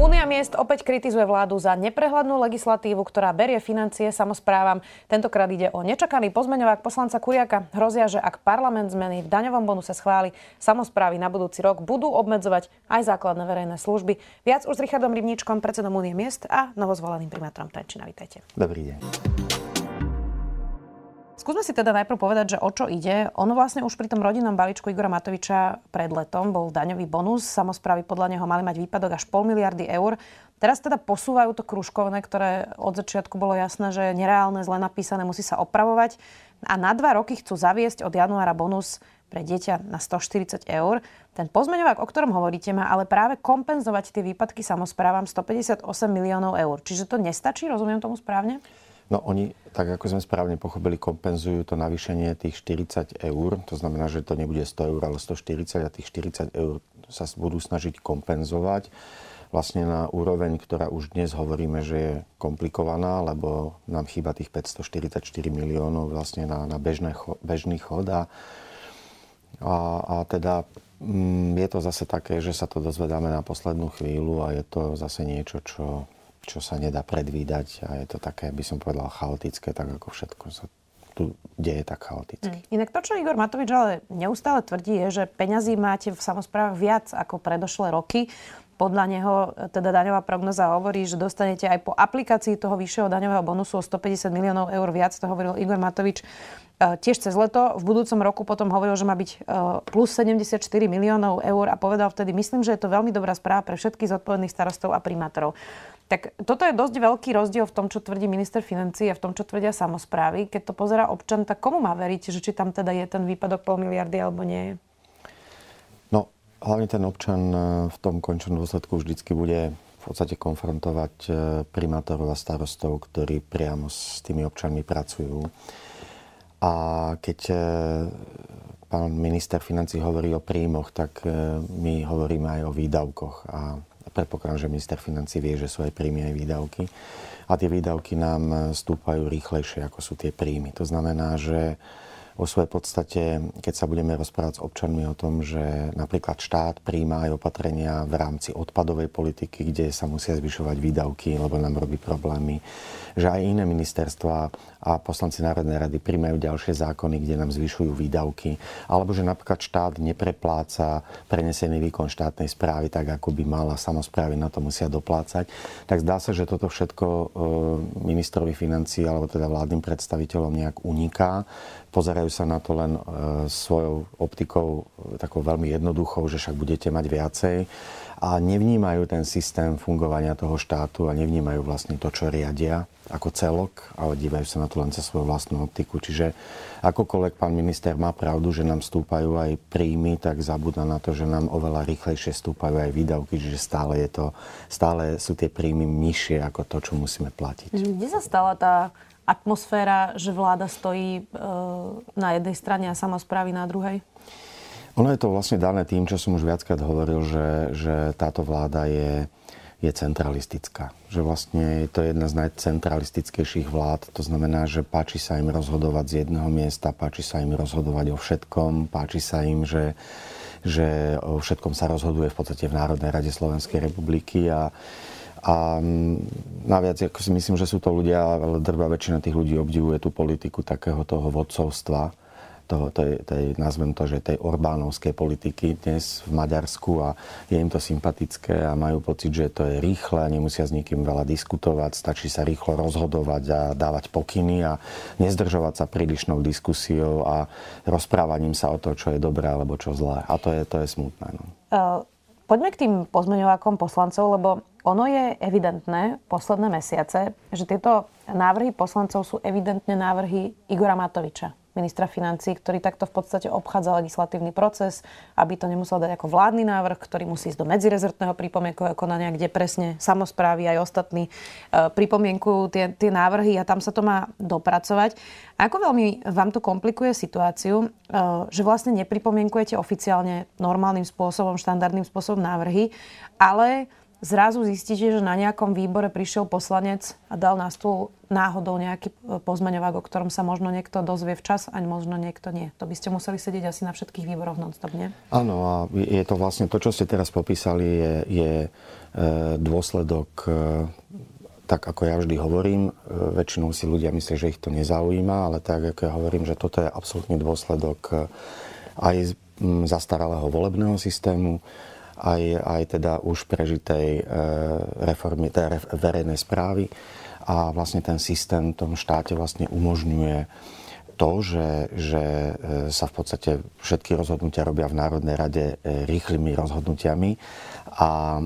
Únia miest opäť kritizuje vládu za neprehľadnú legislatívu, ktorá berie financie samozprávam. Tentokrát ide o nečakaný pozmeňovák poslanca Kuriaka. Hrozia, že ak parlament zmeny v daňovom bonuse schváli, samozprávy na budúci rok budú obmedzovať aj základné verejné služby. Viac už s Richardom Rybníčkom, predsedom Únie miest a novozvoleným primátorom Trenčina. Vítajte. Dobrý deň. Skúsme si teda najprv povedať, že o čo ide. Ono vlastne už pri tom rodinnom balíčku Igora Matoviča pred letom bol daňový bonus. Samozprávy podľa neho mali mať výpadok až pol miliardy eur. Teraz teda posúvajú to kružkovné, ktoré od začiatku bolo jasné, že je nereálne, zle napísané, musí sa opravovať. A na dva roky chcú zaviesť od januára bonus pre dieťa na 140 eur. Ten pozmeňovák, o ktorom hovoríte, má ale práve kompenzovať tie výpadky samozprávam 158 miliónov eur. Čiže to nestačí, rozumiem tomu správne? No oni, tak ako sme správne pochopili, kompenzujú to navýšenie tých 40 eur. To znamená, že to nebude 100 eur, ale 140 a tých 40 eur sa budú snažiť kompenzovať vlastne na úroveň, ktorá už dnes hovoríme, že je komplikovaná, lebo nám chýba tých 544 miliónov vlastne na, na bežné, bežný chod. A, a, a teda mm, je to zase také, že sa to dozvedáme na poslednú chvíľu a je to zase niečo, čo čo sa nedá predvídať a je to také, by som povedal, chaotické, tak ako všetko sa tu deje tak chaoticky. Hmm. Inak to, čo Igor Matovič ale neustále tvrdí, je, že peňazí máte v samozprávach viac ako predošlé roky. Podľa neho teda daňová prognoza hovorí, že dostanete aj po aplikácii toho vyššieho daňového bonusu o 150 miliónov eur viac, to hovoril Igor Matovič e, tiež cez leto. V budúcom roku potom hovoril, že má byť e, plus 74 miliónov eur a povedal vtedy, myslím, že je to veľmi dobrá správa pre všetkých zodpovedných starostov a primátorov. Tak toto je dosť veľký rozdiel v tom, čo tvrdí minister financí a v tom, čo tvrdia samozprávy. Keď to pozera občan, tak komu má veriť, že či tam teda je ten výpadok pol miliardy alebo nie? No, hlavne ten občan e, v tom končnom dôsledku vždycky bude v podstate konfrontovať e, primátorov a starostov, ktorí priamo s tými občanmi pracujú. A keď e, pán minister financí hovorí o príjmoch, tak my hovoríme aj o výdavkoch. A predpokladám, že minister financí vie, že sú aj príjmy aj výdavky. A tie výdavky nám stúpajú rýchlejšie, ako sú tie príjmy. To znamená, že vo svojej podstate, keď sa budeme rozprávať s občanmi o tom, že napríklad štát príjma aj opatrenia v rámci odpadovej politiky, kde sa musia zvyšovať výdavky, lebo nám robí problémy, že aj iné ministerstva a poslanci Národnej rady príjmajú ďalšie zákony, kde nám zvyšujú výdavky, alebo že napríklad štát neprepláca prenesený výkon štátnej správy tak, ako by mala, samozprávy na to musia doplácať, tak zdá sa, že toto všetko e, ministrovi financí alebo teda vládnym predstaviteľom nejak uniká pozerajú sa na to len e, svojou optikou e, takou veľmi jednoduchou, že však budete mať viacej a nevnímajú ten systém fungovania toho štátu a nevnímajú vlastne to, čo riadia ako celok, ale dívajú sa na to len cez svoju vlastnú optiku. Čiže akokoľvek pán minister má pravdu, že nám stúpajú aj príjmy, tak zabúda na to, že nám oveľa rýchlejšie stúpajú aj výdavky, čiže stále, je to, stále sú tie príjmy nižšie ako to, čo musíme platiť. Kde sa stala tá atmosféra, že vláda stojí e, na jednej strane a samozprávy na druhej? Ono je to vlastne dané tým, čo som už viackrát hovoril, že, že táto vláda je, je centralistická. Že vlastne je to jedna z najcentralistickejších vlád. To znamená, že páči sa im rozhodovať z jedného miesta, páči sa im rozhodovať o všetkom, páči sa im, že, že o všetkom sa rozhoduje v podstate v Národnej rade Slovenskej republiky a a mm, naviac, ako si myslím, že sú to ľudia, ale drvá väčšina tých ľudí obdivuje tú politiku takého toho vodcovstva, toho, tej, tej, nazvem to, že tej Orbánovskej politiky dnes v Maďarsku a je im to sympatické a majú pocit, že to je rýchle nemusia s nikým veľa diskutovať, stačí sa rýchlo rozhodovať a dávať pokyny a nezdržovať sa prílišnou diskusiou a rozprávaním sa o to, čo je dobré alebo čo zlé. A to je, to je smutné. No. Uh, poďme k tým pozmeňovákom poslancov, lebo ono je evidentné posledné mesiace, že tieto návrhy poslancov sú evidentne návrhy Igora Matoviča ministra financí, ktorý takto v podstate obchádza legislatívny proces, aby to nemusel dať ako vládny návrh, ktorý musí ísť do medzirezortného pripomienkového konania, kde presne samozprávy aj ostatní e, pripomienkujú tie, tie návrhy a tam sa to má dopracovať. Ako veľmi vám to komplikuje situáciu, e, že vlastne neprimienkujete oficiálne normálnym spôsobom, štandardným spôsobom návrhy, ale zrazu zistíte, že na nejakom výbore prišiel poslanec a dal na stôl náhodou nejaký e, pozmeňovák, o ktorom sa možno niekto dozvie včas, a možno niekto nie. To by ste museli sedieť asi na všetkých výboroch non-stop, nie? Áno, a je to vlastne to, čo ste teraz popísali, je, je e, dôsledok e, tak ako ja vždy hovorím, väčšinou si ľudia myslia, že ich to nezaujíma, ale tak ako ja hovorím, že toto je absolútny dôsledok aj zastaralého volebného systému, aj, aj teda už prežitej e, reformy, teda verejnej správy. A vlastne ten systém v tom štáte vlastne umožňuje to, že, že e, sa v podstate všetky rozhodnutia robia v Národnej rade e, rýchlymi rozhodnutiami a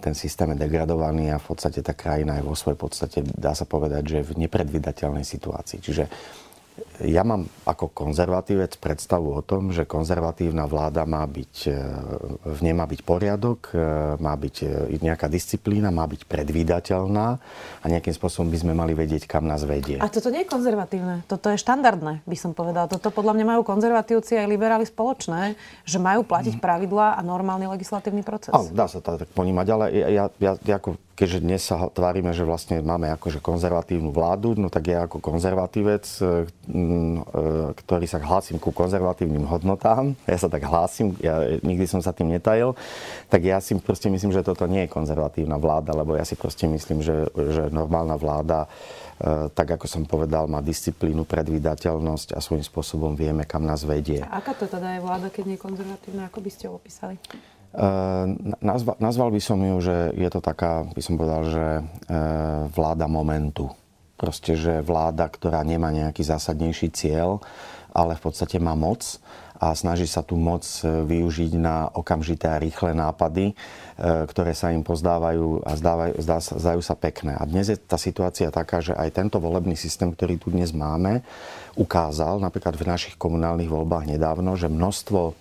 ten systém je degradovaný a v podstate tá krajina je vo svojej podstate, dá sa povedať, že v nepredvydateľnej situácii. Čiže ja mám ako konzervatívec predstavu o tom, že konzervatívna vláda má byť, e, v nej má byť poriadok, e, má byť e, nejaká disciplína, má byť predvídateľná a nejakým spôsobom by sme mali vedieť, kam nás vedie. A toto nie je konzervatívne, toto je štandardné, by som povedal. Toto podľa mňa majú konzervatívci aj liberáli spoločné, že majú platiť pravidlá a normálny legislatívny proces. Áno, dá sa to tak ponímať, ale ja, ja, ja ako keďže dnes sa tvárime, že vlastne máme akože konzervatívnu vládu, no tak ja ako konzervatívec, ktorý sa hlásim ku konzervatívnym hodnotám, ja sa tak hlásim, ja nikdy som sa tým netajil, tak ja si proste myslím, že toto nie je konzervatívna vláda, lebo ja si proste myslím, že, že normálna vláda e, tak ako som povedal, má disciplínu, predvídateľnosť a svojím spôsobom vieme, kam nás vedie. A aká to teda je vláda, keď nie je konzervatívna? Ako by ste ho opísali? Ehm, nazval, nazval by som ju, že je to taká, by som povedal, že vláda momentu. Proste, že vláda, ktorá nemá nejaký zásadnejší cieľ, ale v podstate má moc a snaží sa tú moc e, využiť na okamžité a rýchle nápady, e, ktoré sa im pozdávajú a zdávajú, zdá, zdajú sa pekné. A dnes je tá situácia taká, že aj tento volebný systém, ktorý tu dnes máme, ukázal napríklad v našich komunálnych voľbách nedávno, že množstvo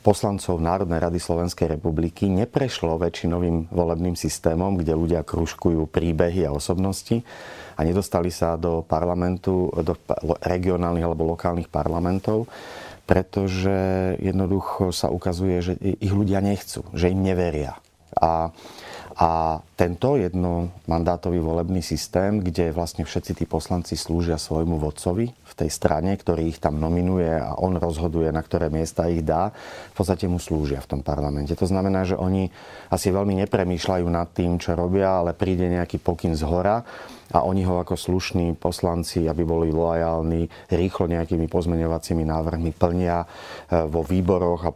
poslancov Národnej rady Slovenskej republiky neprešlo väčšinovým volebným systémom, kde ľudia kružkujú príbehy a osobnosti a nedostali sa do parlamentu, do regionálnych alebo lokálnych parlamentov, pretože jednoducho sa ukazuje, že ich ľudia nechcú, že im neveria. A a tento jednomandátový volebný systém, kde vlastne všetci tí poslanci slúžia svojmu vodcovi v tej strane, ktorý ich tam nominuje a on rozhoduje, na ktoré miesta ich dá, v podstate mu slúžia v tom parlamente. To znamená, že oni asi veľmi nepremýšľajú nad tým, čo robia, ale príde nejaký pokyn z hora a oni ho ako slušní poslanci, aby boli lojálni, rýchlo nejakými pozmeňovacími návrhmi plnia e, vo výboroch a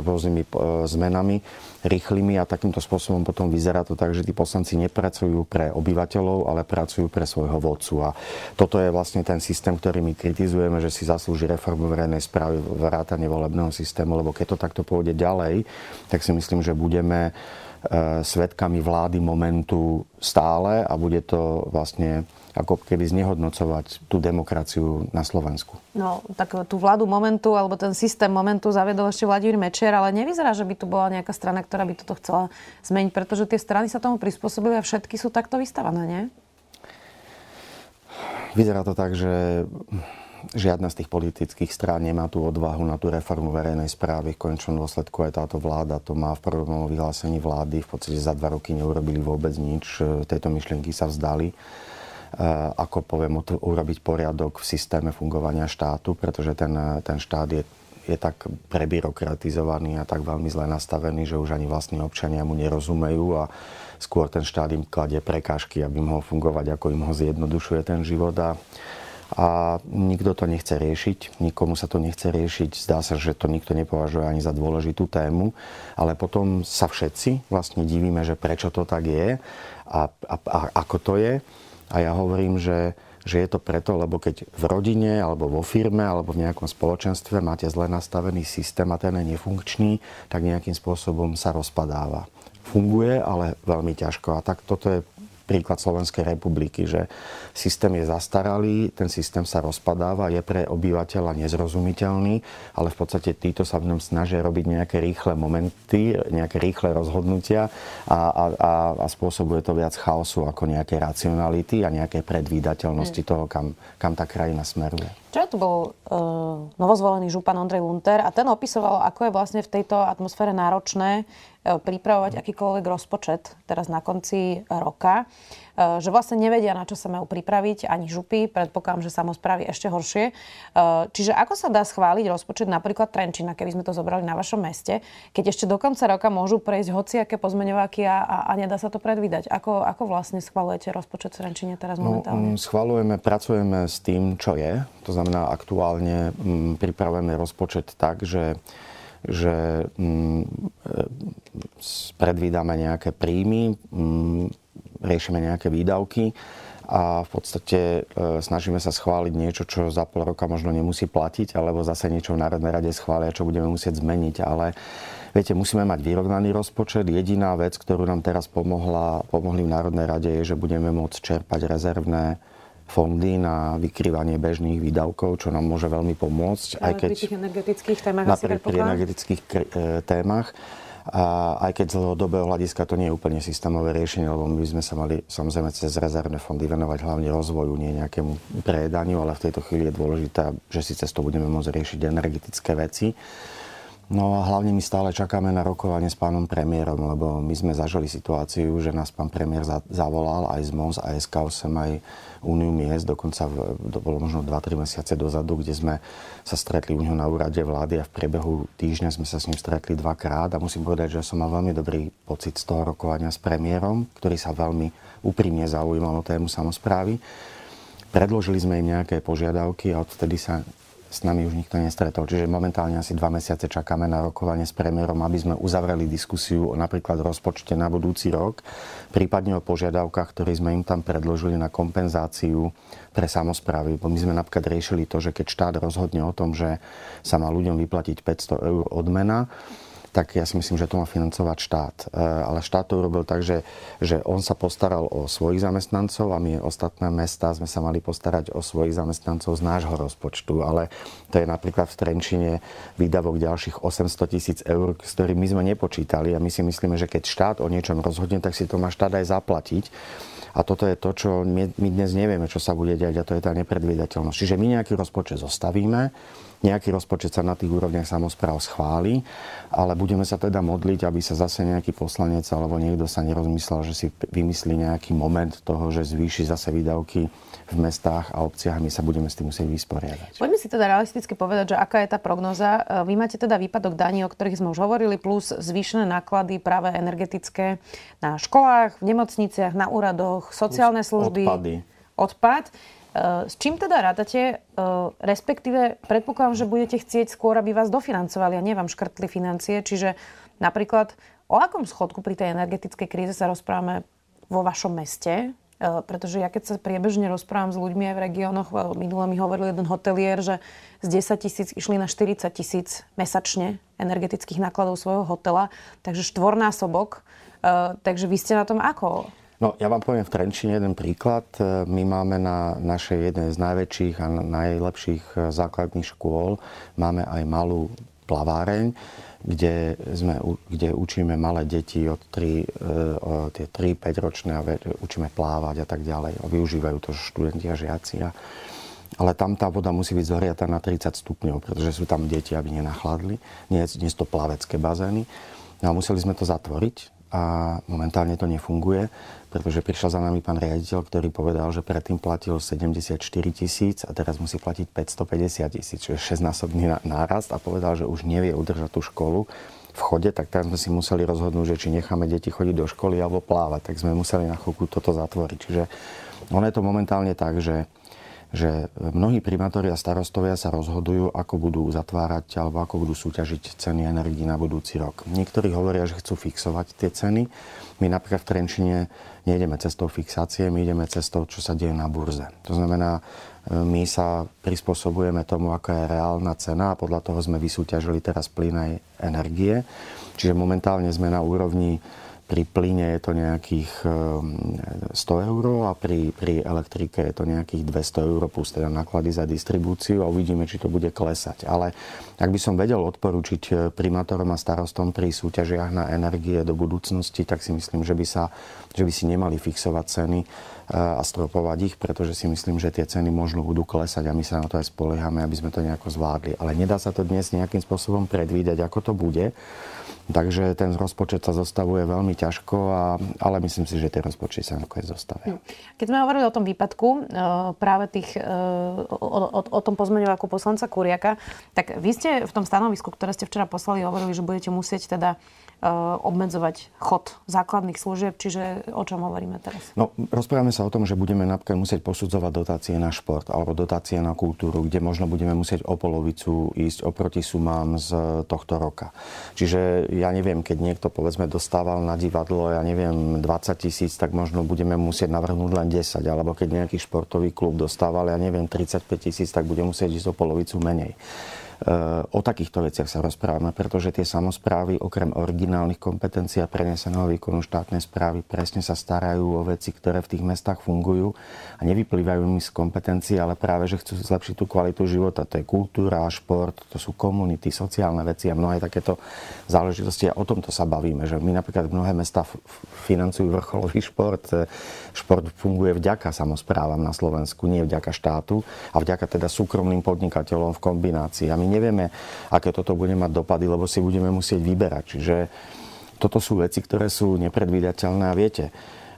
rôznymi e, zmenami rýchlymi a takýmto spôsobom potom vyzerá to tak, že tí poslanci nepracujú pre obyvateľov, ale pracujú pre svojho vodcu. A toto je vlastne ten systém, ktorý my kritizujeme, že si zaslúži reformu verejnej správy vrátane volebného systému, lebo keď to takto pôjde ďalej, tak si myslím, že budeme E, svetkami vlády momentu stále a bude to vlastne ako keby znehodnocovať tú demokraciu na Slovensku. No, tak tú vládu momentu, alebo ten systém momentu zaviedol ešte Vladimír Mečiar, ale nevyzerá, že by tu bola nejaká strana, ktorá by toto chcela zmeniť, pretože tie strany sa tomu prispôsobili a všetky sú takto vystavané, nie? Vyzerá to tak, že žiadna z tých politických strán nemá tú odvahu na tú reformu verejnej správy. V konečnom dôsledku aj táto vláda to má v prvom vyhlásení vlády. V podstate za dva roky neurobili vôbec nič. Tejto myšlienky sa vzdali e, ako poviem, urobiť poriadok v systéme fungovania štátu, pretože ten, ten štát je, je tak prebyrokratizovaný a tak veľmi zle nastavený, že už ani vlastní občania mu nerozumejú a skôr ten štát im kladie prekážky, aby mohol fungovať, ako im ho zjednodušuje ten život. A a nikto to nechce riešiť, nikomu sa to nechce riešiť, zdá sa, že to nikto nepovažuje ani za dôležitú tému, ale potom sa všetci vlastne divíme, že prečo to tak je a, a, a ako to je. A ja hovorím, že, že je to preto, lebo keď v rodine alebo vo firme alebo v nejakom spoločenstve máte zle nastavený systém a ten je nefunkčný, tak nejakým spôsobom sa rozpadáva. Funguje, ale veľmi ťažko. A tak toto je príklad Slovenskej republiky, že systém je zastaralý, ten systém sa rozpadáva, je pre obyvateľa nezrozumiteľný, ale v podstate títo sa v ňom snažia robiť nejaké rýchle momenty, nejaké rýchle rozhodnutia a, a, a, a spôsobuje to viac chaosu ako nejaké racionality a nejaké predvídateľnosti hmm. toho, kam, kam tá krajina smeruje. Včera tu bol uh, novozvolený župan Ondrej Lunter a ten opisoval, ako je vlastne v tejto atmosfére náročné pripravovať akýkoľvek rozpočet teraz na konci roka, e, že vlastne nevedia, na čo sa majú pripraviť, ani župy, predpokladám, že samozprávy ešte horšie. E, čiže ako sa dá schváliť rozpočet napríklad Trenčina, keby sme to zobrali na vašom meste, keď ešte do konca roka môžu prejsť hociaké pozmeňováky a, a, a nedá sa to predvídať? Ako, ako vlastne schvalujete rozpočet v Trenčine teraz no, momentálne? No, schvalujeme, pracujeme s tým, čo je. To znamená, aktuálne m, pripravujeme rozpočet tak, že že mm, predvídame nejaké príjmy, mm, riešime nejaké výdavky a v podstate e, snažíme sa schváliť niečo, čo za pol roka možno nemusí platiť, alebo zase niečo v Národnej rade schvália, čo budeme musieť zmeniť. Ale viete, musíme mať vyrovnaný rozpočet. Jediná vec, ktorú nám teraz pomohla, pomohli v Národnej rade, je, že budeme môcť čerpať rezervné fondy na vykrývanie bežných výdavkov, čo nám môže veľmi pomôcť. Ale aj keď, pri tých energetických témach napríklad pri energetických e, témach. A aj keď z dlhodobého hľadiska to nie je úplne systémové riešenie, lebo my sme sa mali samozrejme cez rezervné fondy venovať hlavne rozvoju, nie nejakému prejedaniu, ale v tejto chvíli je dôležité, že si cez to budeme môcť riešiť energetické veci. No a hlavne my stále čakáme na rokovanie s pánom premiérom, lebo my sme zažili situáciu, že nás pán premiér zavolal aj z MONS a SK8 aj Úniu miest, dokonca to bolo možno 2-3 mesiace dozadu, kde sme sa stretli u neho na úrade vlády a v priebehu týždňa sme sa s ním stretli dvakrát a musím povedať, že som mal veľmi dobrý pocit z toho rokovania s premiérom, ktorý sa veľmi úprimne zaujímal o tému samozprávy. Predložili sme im nejaké požiadavky a odtedy sa s nami už nikto nestretol. Čiže momentálne asi dva mesiace čakáme na rokovanie s premiérom, aby sme uzavreli diskusiu o napríklad rozpočte na budúci rok, prípadne o požiadavkách, ktoré sme im tam predložili na kompenzáciu pre samozprávy. Bo my sme napríklad riešili to, že keď štát rozhodne o tom, že sa má ľuďom vyplatiť 500 eur odmena, tak ja si myslím, že to má financovať štát. E, ale štát to urobil tak, že, že on sa postaral o svojich zamestnancov a my ostatné mesta sme sa mali postarať o svojich zamestnancov z nášho rozpočtu. Ale to je napríklad v Trenčine výdavok ďalších 800 tisíc eur, s ktorými my sme nepočítali a my si myslíme, že keď štát o niečom rozhodne, tak si to má štát aj zaplatiť. A toto je to, čo my, dnes nevieme, čo sa bude diať a to je tá nepredvídateľnosť. Čiže my nejaký rozpočet zostavíme, nejaký rozpočet sa na tých úrovniach samozpráv schváli, ale budeme sa teda modliť, aby sa zase nejaký poslanec alebo niekto sa nerozmyslel, že si vymyslí nejaký moment toho, že zvýši zase výdavky v mestách a obciach, my sa budeme s tým musieť vysporiadať. Poďme si teda realisticky povedať, že aká je tá prognoza. Vy máte teda výpadok daní, o ktorých sme už hovorili, plus zvýšené náklady práve energetické na školách, v nemocniciach, na úradoch, sociálne služby. Odpady. Odpad. E, s čím teda rádate, e, respektíve predpokladám, že budete chcieť skôr, aby vás dofinancovali a nie vám škrtli financie, čiže napríklad o akom schodku pri tej energetickej kríze sa rozprávame vo vašom meste, E, pretože ja keď sa priebežne rozprávam s ľuďmi aj v regiónoch, minule mi hovoril jeden hotelier, že z 10 tisíc išli na 40 tisíc mesačne energetických nákladov svojho hotela, takže štvornásobok. Takže vy ste na tom ako? No, ja vám poviem v Trenčine jeden príklad. My máme na našej jednej z najväčších a najlepších základných škôl máme aj malú plaváreň kde, sme, kde učíme malé deti od 3, e, tie 3-5 ročné a učíme plávať a tak ďalej. A využívajú to študenti a žiaci. A, ale tam tá voda musí byť zohriatá na 30 stupňov, pretože sú tam deti, aby nenachladli. Nie, nie sú to plavecké bazény. No a museli sme to zatvoriť a momentálne to nefunguje, pretože prišiel za nami pán riaditeľ, ktorý povedal, že predtým platil 74 tisíc a teraz musí platiť 550 tisíc, čo je 6-násobný nárast a povedal, že už nevie udržať tú školu v chode, tak teraz sme si museli rozhodnúť, že či necháme deti chodiť do školy alebo plávať, tak sme museli na chvíľku toto zatvoriť. Čiže ono je to momentálne tak, že že mnohí primátori a starostovia sa rozhodujú, ako budú zatvárať alebo ako budú súťažiť ceny energii na budúci rok. Niektorí hovoria, že chcú fixovať tie ceny. My napríklad v Trenčine nejdeme cestou fixácie, my ideme cestou, čo sa deje na burze. To znamená, e, my sa prispôsobujeme tomu, aká je reálna cena a podľa toho sme vysúťažili teraz plyn aj energie. Čiže momentálne sme na úrovni pri plyne je to nejakých 100 ehm, eur a pri, pri elektrike je to nejakých 200 eur plus teda náklady za distribúciu a uvidíme, či to bude klesať. Ale ak by som vedel odporučiť eh, primátorom a starostom pri súťažiach na energie do budúcnosti, tak si myslím, že by, sa, že by si nemali fixovať ceny eh, a stropovať ich, pretože si myslím, že tie ceny možno budú klesať a my sa na to aj spoliehame, aby sme to nejako zvládli. Ale nedá sa to dnes nejakým spôsobom predvídať, ako to bude. Takže ten rozpočet sa zostavuje veľmi ťažko, a, ale myslím si, že tie rozpočty sa nakoniec zostavia. Hm. Keď sme hovorili o tom výpadku e, práve tých, e, o, o, o tom pozmeňovaku poslanca Kuriaka, tak vy ste v tom stanovisku, ktoré ste včera poslali, hovorili, že budete musieť teda Eh, obmedzovať chod základných služieb, čiže o čom hovoríme teraz? No, rozprávame sa o tom, že budeme napríklad musieť posudzovať dotácie na šport alebo dotácie na kultúru, kde možno budeme musieť o polovicu ísť oproti sumám z tohto roka. Čiže ja neviem, keď niekto povedzme dostával na divadlo, ja neviem, 20 tisíc, tak možno budeme musieť navrhnúť len 10, alebo keď nejaký športový klub dostával, ja neviem, 35 tisíc, tak bude musieť ísť o polovicu menej. O takýchto veciach sa rozprávame, pretože tie samozprávy okrem originálnych kompetencií a preneseného výkonu štátnej správy presne sa starajú o veci, ktoré v tých mestách fungujú a nevyplývajú mi z kompetencií, ale práve, že chcú zlepšiť tú kvalitu života. To je kultúra, šport, to sú komunity, sociálne veci a mnohé takéto záležitosti. A o tomto sa bavíme, že my napríklad mnohé mesta financujú vrcholový šport. Šport funguje vďaka samozprávam na Slovensku, nie vďaka štátu a vďaka teda súkromným podnikateľom v kombinácii. A my nevieme, aké toto bude mať dopady, lebo si budeme musieť vyberať. Čiže toto sú veci, ktoré sú nepredvídateľné a viete,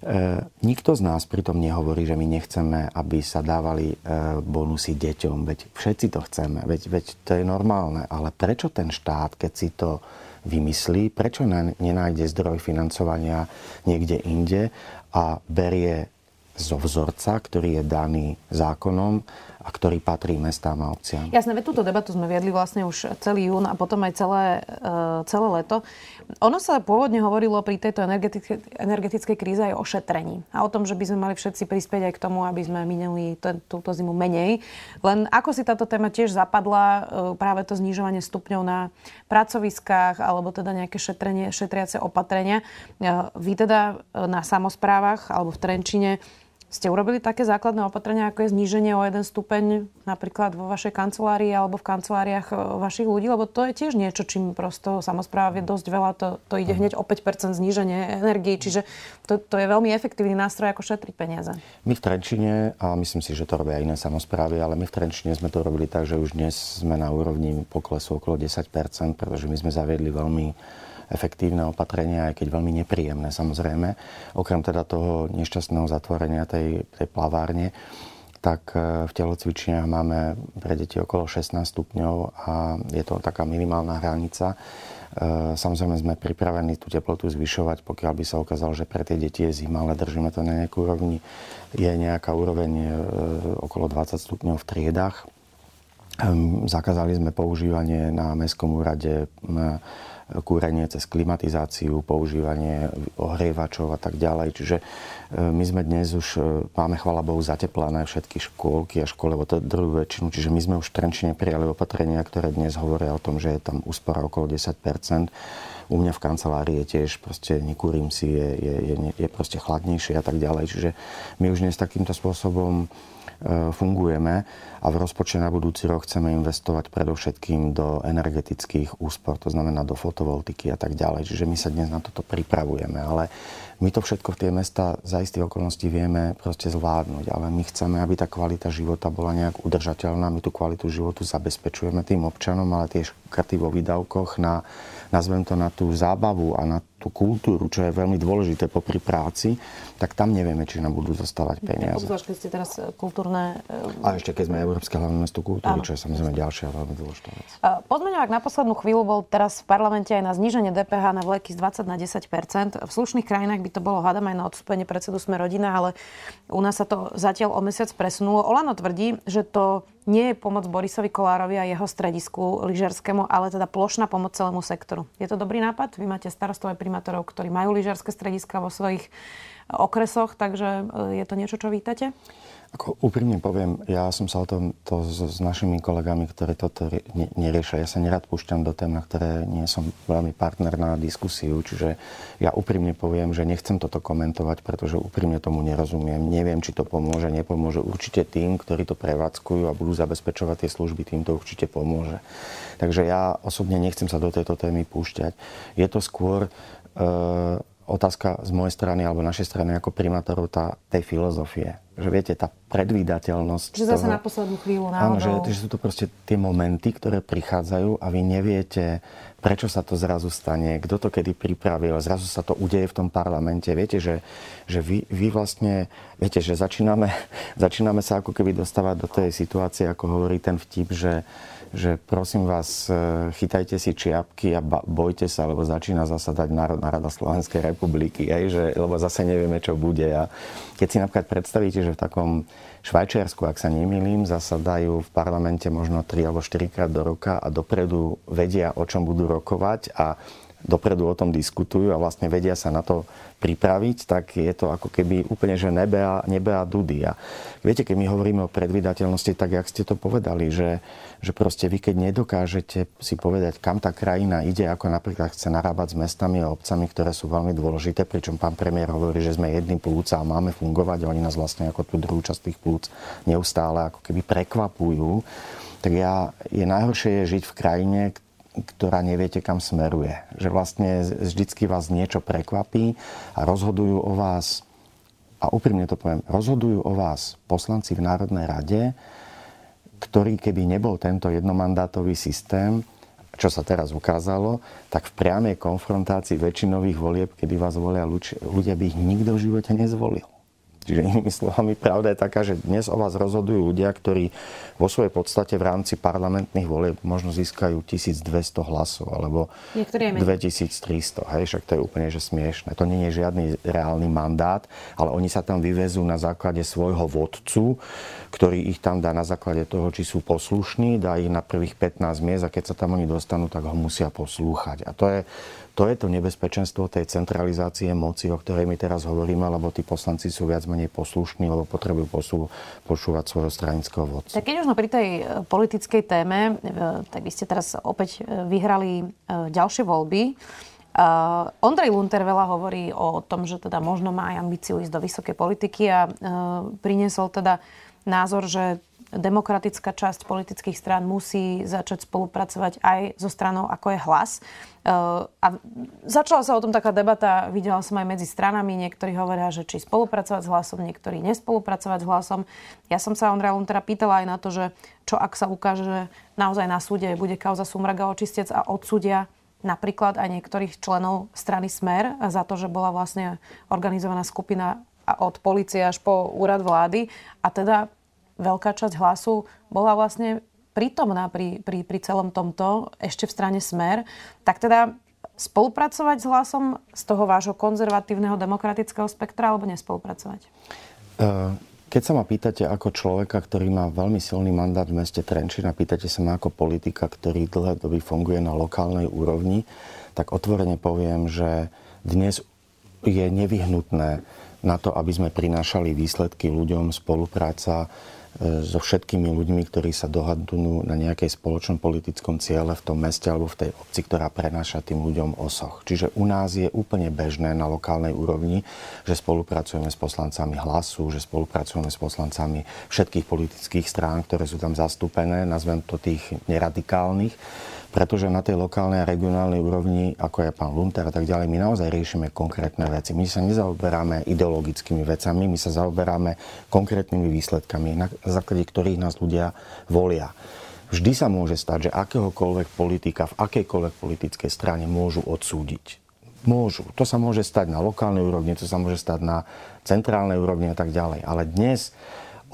E, nikto z nás pritom nehovorí, že my nechceme, aby sa dávali e, bonusy deťom. Veď všetci to chceme, veď, veď to je normálne. Ale prečo ten štát, keď si to vymyslí, prečo nenájde zdroj financovania niekde inde a berie zo vzorca, ktorý je daný zákonom a ktorý patrí mestám a obciam. Jasné, veď túto debatu sme viedli vlastne už celý jún a potom aj celé, e, celé leto. Ono sa pôvodne hovorilo pri tejto energetickej, energetickej kríze aj o šetrení a o tom, že by sme mali všetci prispieť aj k tomu, aby sme minuli túto zimu menej. Len ako si táto téma tiež zapadla, e, práve to znižovanie stupňov na pracoviskách alebo teda nejaké šetrenie, šetriace opatrenia. E, vy teda na samozprávach alebo v Trenčine ste urobili také základné opatrenia, ako je zníženie o jeden stupeň napríklad vo vašej kancelárii alebo v kanceláriách e, vašich ľudí? Lebo to je tiež niečo, čím prosto samozpráva vie dosť veľa. To, to ide hneď o 5% zníženie energii. Čiže to, to je veľmi efektívny nástroj, ako šetriť peniaze. My v Trenčine, a myslím si, že to robia iné samozprávy, ale my v Trenčine sme to robili tak, že už dnes sme na úrovni poklesu okolo 10%, pretože my sme zaviedli veľmi efektívne opatrenia, aj keď veľmi nepríjemné samozrejme. Okrem teda toho nešťastného zatvorenia tej, tej plavárne, tak e, v telocvičniach máme pre deti okolo 16 stupňov a je to taká minimálna hranica. E, samozrejme sme pripravení tú teplotu zvyšovať, pokiaľ by sa ukázalo, že pre tie deti je zima, ale držíme to na nejakú úrovni. Je nejaká úroveň e, okolo 20 stupňov v triedách. Zakázali sme používanie na Mestskom úrade kúrenie cez klimatizáciu, používanie ohrievačov a tak ďalej. Čiže e, my sme dnes už, e, máme chvala Bohu zateplané všetky škôlky a školy, lebo to druhú väčšinu. Čiže my sme už v Trenčine prijali opatrenia, ktoré dnes hovoria o tom, že je tam úspora okolo 10% u mňa v kancelárii je tiež proste nekúrim si, je, je, je, je proste chladnejšie a tak ďalej. Čiže my už dnes takýmto spôsobom fungujeme a v rozpočte na budúci rok chceme investovať predovšetkým do energetických úspor, to znamená do fotovoltiky a tak ďalej. Čiže my sa dnes na toto pripravujeme, ale my to všetko v tie mesta za istých okolností vieme proste zvládnuť, ale my chceme, aby tá kvalita života bola nejak udržateľná. My tú kvalitu životu zabezpečujeme tým občanom, ale tiež škrty vo výdavkoch na, nazvem to, na tú zábavu a na tú kultúru, čo je veľmi dôležité popri práci, tak tam nevieme, či nám budú zostávať peniaze. Obzvlášť, keď ste teraz e, kultúrne... E, a ešte keď sme Európske hlavné mesto kultúry, čo je samozrejme ďalšia veľmi dôležitá vec. Pozmeňovák na poslednú chvíľu bol teraz v parlamente aj na zníženie DPH na vleky z 20 na 10% V slušných krajinách by to bolo, hádam, aj na odstúpenie predsedu Sme rodina, ale u nás sa to zatiaľ o mesiac presunulo. Olano tvrdí, že to nie je pomoc Borisovi Kolárovi a jeho stredisku lyžerskému, ale teda plošná pomoc celému sektoru. Je to dobrý nápad? Vy máte starostov aj primátorov, ktorí majú lyžerské strediska vo svojich okresoch, takže e, je to niečo, čo vítate? Ako úprimne poviem, ja som sa o tom to s, s našimi kolegami, ktorí toto ne, neriešia. Ja sa nerad púšťam do tém, na ktoré nie som veľmi partner na diskusiu, čiže ja úprimne poviem, že nechcem toto komentovať, pretože úprimne tomu nerozumiem. Neviem, či to pomôže, nepomôže. Určite tým, ktorí to prevádzkujú a budú zabezpečovať tie služby, tým to určite pomôže. Takže ja osobne nechcem sa do tejto témy púšťať. Je to skôr... E, otázka z mojej strany alebo našej strany ako primátorov tá, tej filozofie. Že viete, tá predvídateľnosť. Že zase toho, na poslednú chvíľu náhodou. Áno, že, že sú to proste tie momenty, ktoré prichádzajú a vy neviete, prečo sa to zrazu stane, kto to kedy pripravil, zrazu sa to udeje v tom parlamente. Viete, že, že vy, vy vlastne, viete, že začíname, začíname sa ako keby dostávať do tej situácie, ako hovorí ten vtip, že, že prosím vás, e, chytajte si čiapky a bojte sa, lebo začína zasadať Národná rada Slovenskej republiky, aj, že, lebo zase nevieme, čo bude. A keď si napríklad predstavíte, že v takom Švajčiarsku, ak sa nemýlim, zasadajú v parlamente možno 3 alebo 4 krát do roka a dopredu vedia, o čom budú rokovať a dopredu o tom diskutujú a vlastne vedia sa na to pripraviť, tak je to ako keby úplne, že nebe a, nebe a dudy. A viete, keď my hovoríme o predvydateľnosti, tak jak ste to povedali, že, že proste vy keď nedokážete si povedať, kam tá krajina ide, ako napríklad chce narábať s mestami a obcami, ktoré sú veľmi dôležité, pričom pán premiér hovorí, že sme jedný plúc a máme fungovať oni nás vlastne ako tú druhú časť tých plúc neustále ako keby prekvapujú, tak ja, je najhoršie je žiť v krajine, ktorá neviete, kam smeruje. Že vlastne vždycky vás niečo prekvapí a rozhodujú o vás, a úprimne to poviem, rozhodujú o vás poslanci v Národnej rade, ktorý keby nebol tento jednomandátový systém, čo sa teraz ukázalo, tak v priamej konfrontácii väčšinových volieb, kedy vás volia ľudia, by ich nikto v živote nezvolil. Čiže inými slovami, pravda je taká, že dnes o vás rozhodujú ľudia, ktorí vo svojej podstate v rámci parlamentných volieb možno získajú 1200 hlasov alebo 2300. Hej, však to je úplne že smiešne. To nie je žiadny reálny mandát, ale oni sa tam vyvezú na základe svojho vodcu, ktorý ich tam dá na základe toho, či sú poslušní, dá ich na prvých 15 miest a keď sa tam oni dostanú, tak ho musia poslúchať. A to je to je to nebezpečenstvo tej centralizácie moci, o ktorej my teraz hovoríme, lebo tí poslanci sú viac menej poslušní, lebo potrebujú posú, počúvať svojho stranického vodcu. Tak keď už pri tej e, politickej téme, e, tak vy ste teraz opäť e, vyhrali ďalšie voľby. Uh, Ondrej Lunter veľa hovorí o tom, že teda možno má aj ambíciu ísť do vysokej politiky a uh, priniesol teda názor, že demokratická časť politických strán musí začať spolupracovať aj so stranou, ako je hlas. E, a začala sa o tom taká debata, videla som aj medzi stranami, niektorí hovoria, že či spolupracovať s hlasom, niektorí nespolupracovať s hlasom. Ja som sa Ondreja Luntera pýtala aj na to, že čo ak sa ukáže, že naozaj na súde bude kauza Sumraga očistec a odsudia napríklad aj niektorých členov strany Smer za to, že bola vlastne organizovaná skupina od policie až po úrad vlády. A teda veľká časť hlasu bola vlastne prítomná pri, pri, pri celom tomto, ešte v strane Smer, tak teda spolupracovať s hlasom z toho vášho konzervatívneho demokratického spektra alebo nespolupracovať? Uh... Keď sa ma pýtate ako človeka, ktorý má veľmi silný mandát v meste Trenčín a pýtate sa ma ako politika, ktorý dlhé doby funguje na lokálnej úrovni, tak otvorene poviem, že dnes je nevyhnutné na to, aby sme prinášali výsledky ľuďom, spolupráca so všetkými ľuďmi, ktorí sa dohadnú na nejakej spoločnom politickom ciele v tom meste alebo v tej obci, ktorá prenáša tým ľuďom osoch. Čiže u nás je úplne bežné na lokálnej úrovni, že spolupracujeme s poslancami hlasu, že spolupracujeme s poslancami všetkých politických strán, ktoré sú tam zastúpené, nazvem to tých neradikálnych pretože na tej lokálnej a regionálnej úrovni, ako je pán Lunter a tak ďalej, my naozaj riešime konkrétne veci. My sa nezaoberáme ideologickými vecami, my sa zaoberáme konkrétnymi výsledkami, na základe ktorých nás ľudia volia. Vždy sa môže stať, že akéhokoľvek politika v akejkoľvek politickej strane môžu odsúdiť. Môžu. To sa môže stať na lokálnej úrovni, to sa môže stať na centrálnej úrovni a tak ďalej. Ale dnes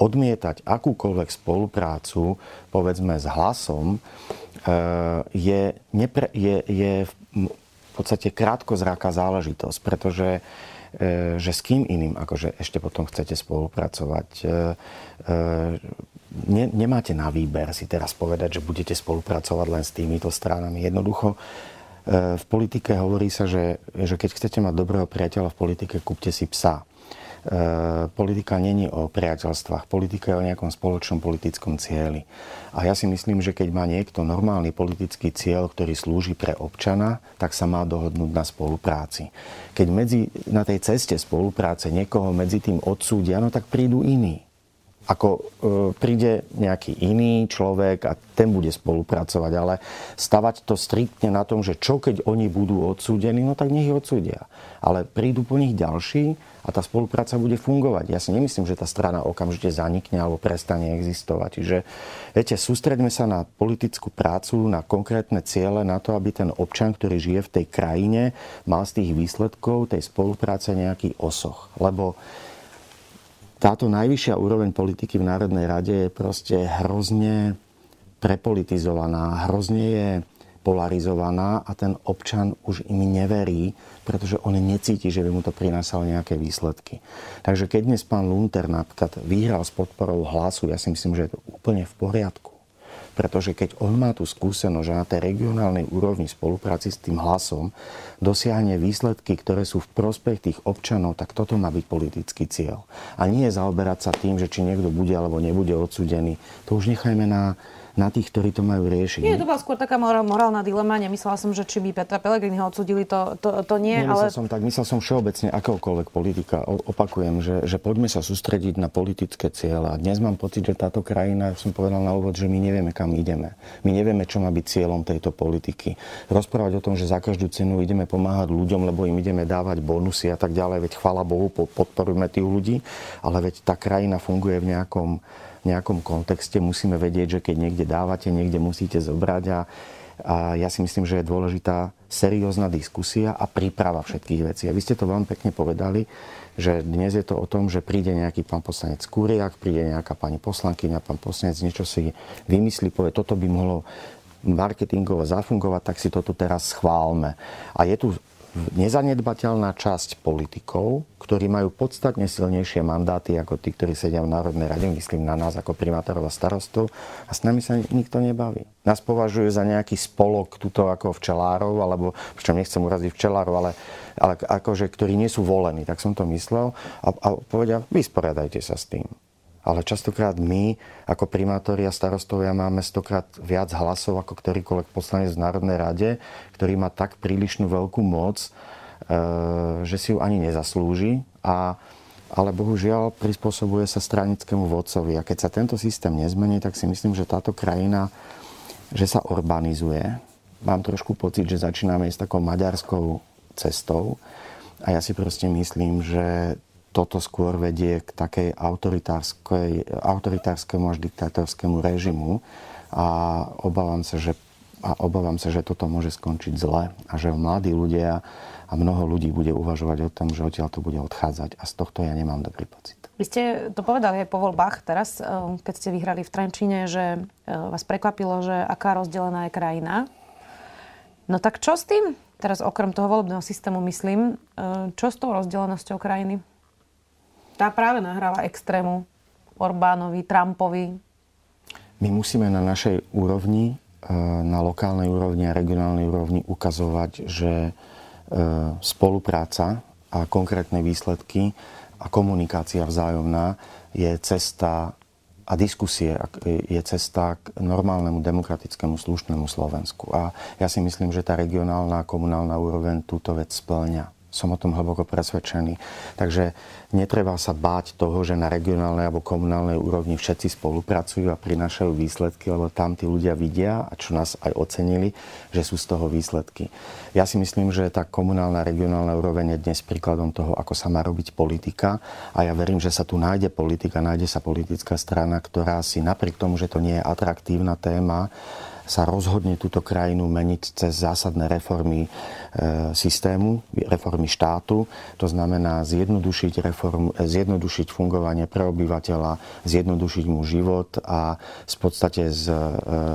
odmietať akúkoľvek spoluprácu, povedzme s hlasom, je, nepre, je, je v podstate krátkozráka záležitosť, pretože eh, že s kým iným akože ešte potom chcete spolupracovať. Eh, ne, nemáte na výber si teraz povedať, že budete spolupracovať len s týmito stranami. Jednoducho v politike hovorí sa, že, že keď chcete mať dobrého priateľa v politike, kúpte si psa. E, politika není o priateľstvách, politika je o nejakom spoločnom politickom cieli. A ja si myslím, že keď má niekto normálny politický cieľ, ktorý slúži pre občana, tak sa má dohodnúť na spolupráci. Keď medzi, na tej ceste spolupráce niekoho medzi tým odsúdia, no tak prídu iní. Ako e, príde nejaký iný človek a ten bude spolupracovať, ale stavať to striktne na tom, že čo keď oni budú odsúdení, no tak nech ich odsúdia. Ale prídu po nich ďalší a tá spolupráca bude fungovať. Ja si nemyslím, že tá strana okamžite zanikne alebo prestane existovať. Čiže, viete, sústredme sa na politickú prácu, na konkrétne ciele, na to, aby ten občan, ktorý žije v tej krajine, mal z tých výsledkov tej spolupráce nejaký osoch. Lebo táto najvyššia úroveň politiky v Národnej rade je proste hrozne prepolitizovaná, hrozne je polarizovaná a ten občan už im neverí, pretože on necíti, že by mu to prinášalo nejaké výsledky. Takže keď dnes pán Lunter napríklad vyhral s podporou hlasu, ja si myslím, že je to úplne v poriadku. Pretože keď on má tú skúsenosť, že na tej regionálnej úrovni spolupráci s tým hlasom dosiahne výsledky, ktoré sú v prospech tých občanov, tak toto má byť politický cieľ. A nie je zaoberať sa tým, že či niekto bude alebo nebude odsudený. To už nechajme na na tých, ktorí to majú riešiť. Nie, to bola skôr taká morálna dilema. Nemyslela som, že či by Petra Pellegriniho odsudili, to, to, to nie. Nemyslel ale... som tak, myslel som všeobecne akéhokoľvek politika. O, opakujem, že, že poďme sa sústrediť na politické cieľe. A dnes mám pocit, že táto krajina, som povedal na úvod, že my nevieme, kam ideme. My nevieme, čo má byť cieľom tejto politiky. Rozprávať o tom, že za každú cenu ideme pomáhať ľuďom, lebo im ideme dávať bonusy a tak ďalej, veď chvala Bohu, podporujeme tých ľudí, ale veď tá krajina funguje v nejakom nejakom kontexte musíme vedieť, že keď niekde dávate, niekde musíte zobrať a, a ja si myslím, že je dôležitá seriózna diskusia a príprava všetkých vecí. A vy ste to veľmi pekne povedali, že dnes je to o tom, že príde nejaký pán poslanec Kuriak, príde nejaká pani poslankyňa, pán poslanec niečo si vymyslí, povie, toto by mohlo marketingovo zafungovať, tak si to tu teraz schválme. A je tu nezanedbateľná časť politikov, ktorí majú podstatne silnejšie mandáty ako tí, ktorí sedia v Národnej rade, myslím na nás ako primátorov a starostov, a s nami sa nikto nebaví. Nás považujú za nejaký spolok tuto ako včelárov, alebo, čo nechcem uraziť včelárov, ale, ale akože, ktorí nie sú volení, tak som to myslel, a, a povedia, vysporiadajte sa s tým. Ale častokrát my, ako primátori a starostovia, máme stokrát viac hlasov ako ktorýkoľvek poslanec v Národnej rade, ktorý má tak prílišnú veľkú moc, e, že si ju ani nezaslúži. A, ale bohužiaľ prispôsobuje sa stranickému vodcovi. A keď sa tento systém nezmení, tak si myslím, že táto krajina že sa urbanizuje. Mám trošku pocit, že začíname s takou maďarskou cestou. A ja si proste myslím, že toto skôr vedie k takej autoritárskému až diktátorskému režimu a obávam sa, že, a obávam sa, že toto môže skončiť zle a že mladí ľudia a mnoho ľudí bude uvažovať o tom, že odtiaľ to bude odchádzať a z tohto ja nemám dobrý pocit. Vy ste to povedali aj po voľbách teraz, eh, keď ste vyhrali v Trenčine, že eh, vás prekvapilo, že aká rozdelená je krajina. No tak čo s tým? Teraz okrem toho volebného systému myslím, eh, čo s tou rozdelenosťou krajiny? Tá práve nahráva extrému Orbánovi, Trumpovi. My musíme na našej úrovni, e, na lokálnej úrovni a regionálnej úrovni ukazovať, že e, spolupráca a konkrétne výsledky a komunikácia vzájomná je cesta a diskusie je cesta k normálnemu, demokratickému, slušnému Slovensku. A ja si myslím, že tá regionálna a komunálna úroveň túto vec splňa. Som o tom hlboko presvedčený. Takže netreba sa báť toho, že na regionálnej alebo komunálnej úrovni všetci spolupracujú a prinášajú výsledky, lebo tam tí ľudia vidia, a čo nás aj ocenili, že sú z toho výsledky. Ja si myslím, že tá komunálna a regionálna úroveň je dnes príkladom toho, ako sa má robiť politika a ja verím, že sa tu nájde politika, nájde sa politická strana, ktorá si napriek tomu, že to nie je atraktívna téma, sa rozhodne túto krajinu meniť cez zásadné reformy e, systému, reformy štátu. To znamená zjednodušiť, reform, e, zjednodušiť fungovanie pre obyvateľa, zjednodušiť mu život a v podstate z, e,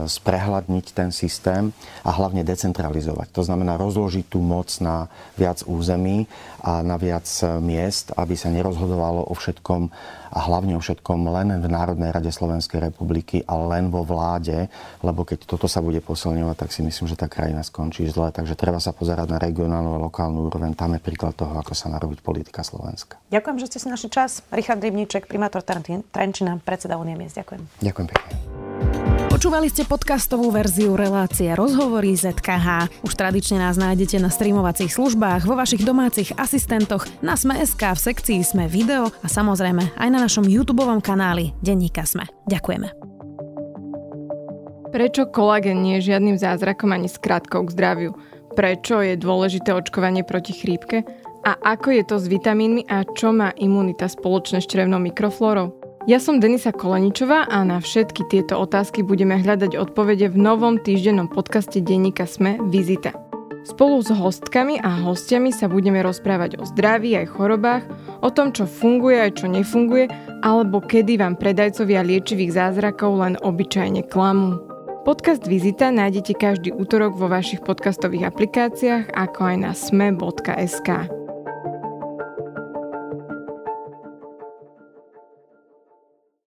sprehľadniť ten systém a hlavne decentralizovať. To znamená rozložiť tú moc na viac území a na viac miest, aby sa nerozhodovalo o všetkom a hlavne o všetkom len v Národnej rade Slovenskej republiky a len vo vláde, lebo keď toto sa bude posilňovať, tak si myslím, že tá krajina skončí zle. Takže treba sa pozerať na regionálnu a lokálnu úroveň. Tam je príklad toho, ako sa má robiť politika Slovenska. Ďakujem, že ste si našli čas. Richard Rybníček, primátor Trenčina, predseda Unie miest. Ďakujem. Ďakujem pekne. Počúvali ste podcastovú verziu relácie Rozhovory ZKH. Už tradične nás nájdete na streamovacích službách, vo vašich domácich asistentoch, na Sme.sk, v sekcii Sme video a samozrejme aj na našom YouTube kanáli Denníka Sme. Ďakujeme. Prečo kolagén nie je žiadnym zázrakom ani skratkou k zdraviu? Prečo je dôležité očkovanie proti chrípke? A ako je to s vitamínmi a čo má imunita spoločné s črevnou mikroflórou? Ja som Denisa Koleničová a na všetky tieto otázky budeme hľadať odpovede v novom týždennom podcaste denníka Sme Vizita. Spolu s hostkami a hostiami sa budeme rozprávať o zdraví aj chorobách, o tom, čo funguje aj čo nefunguje, alebo kedy vám predajcovia liečivých zázrakov len obyčajne klamú. Podcast Vizita nájdete každý útorok vo vašich podcastových aplikáciách ako aj na sme.sk.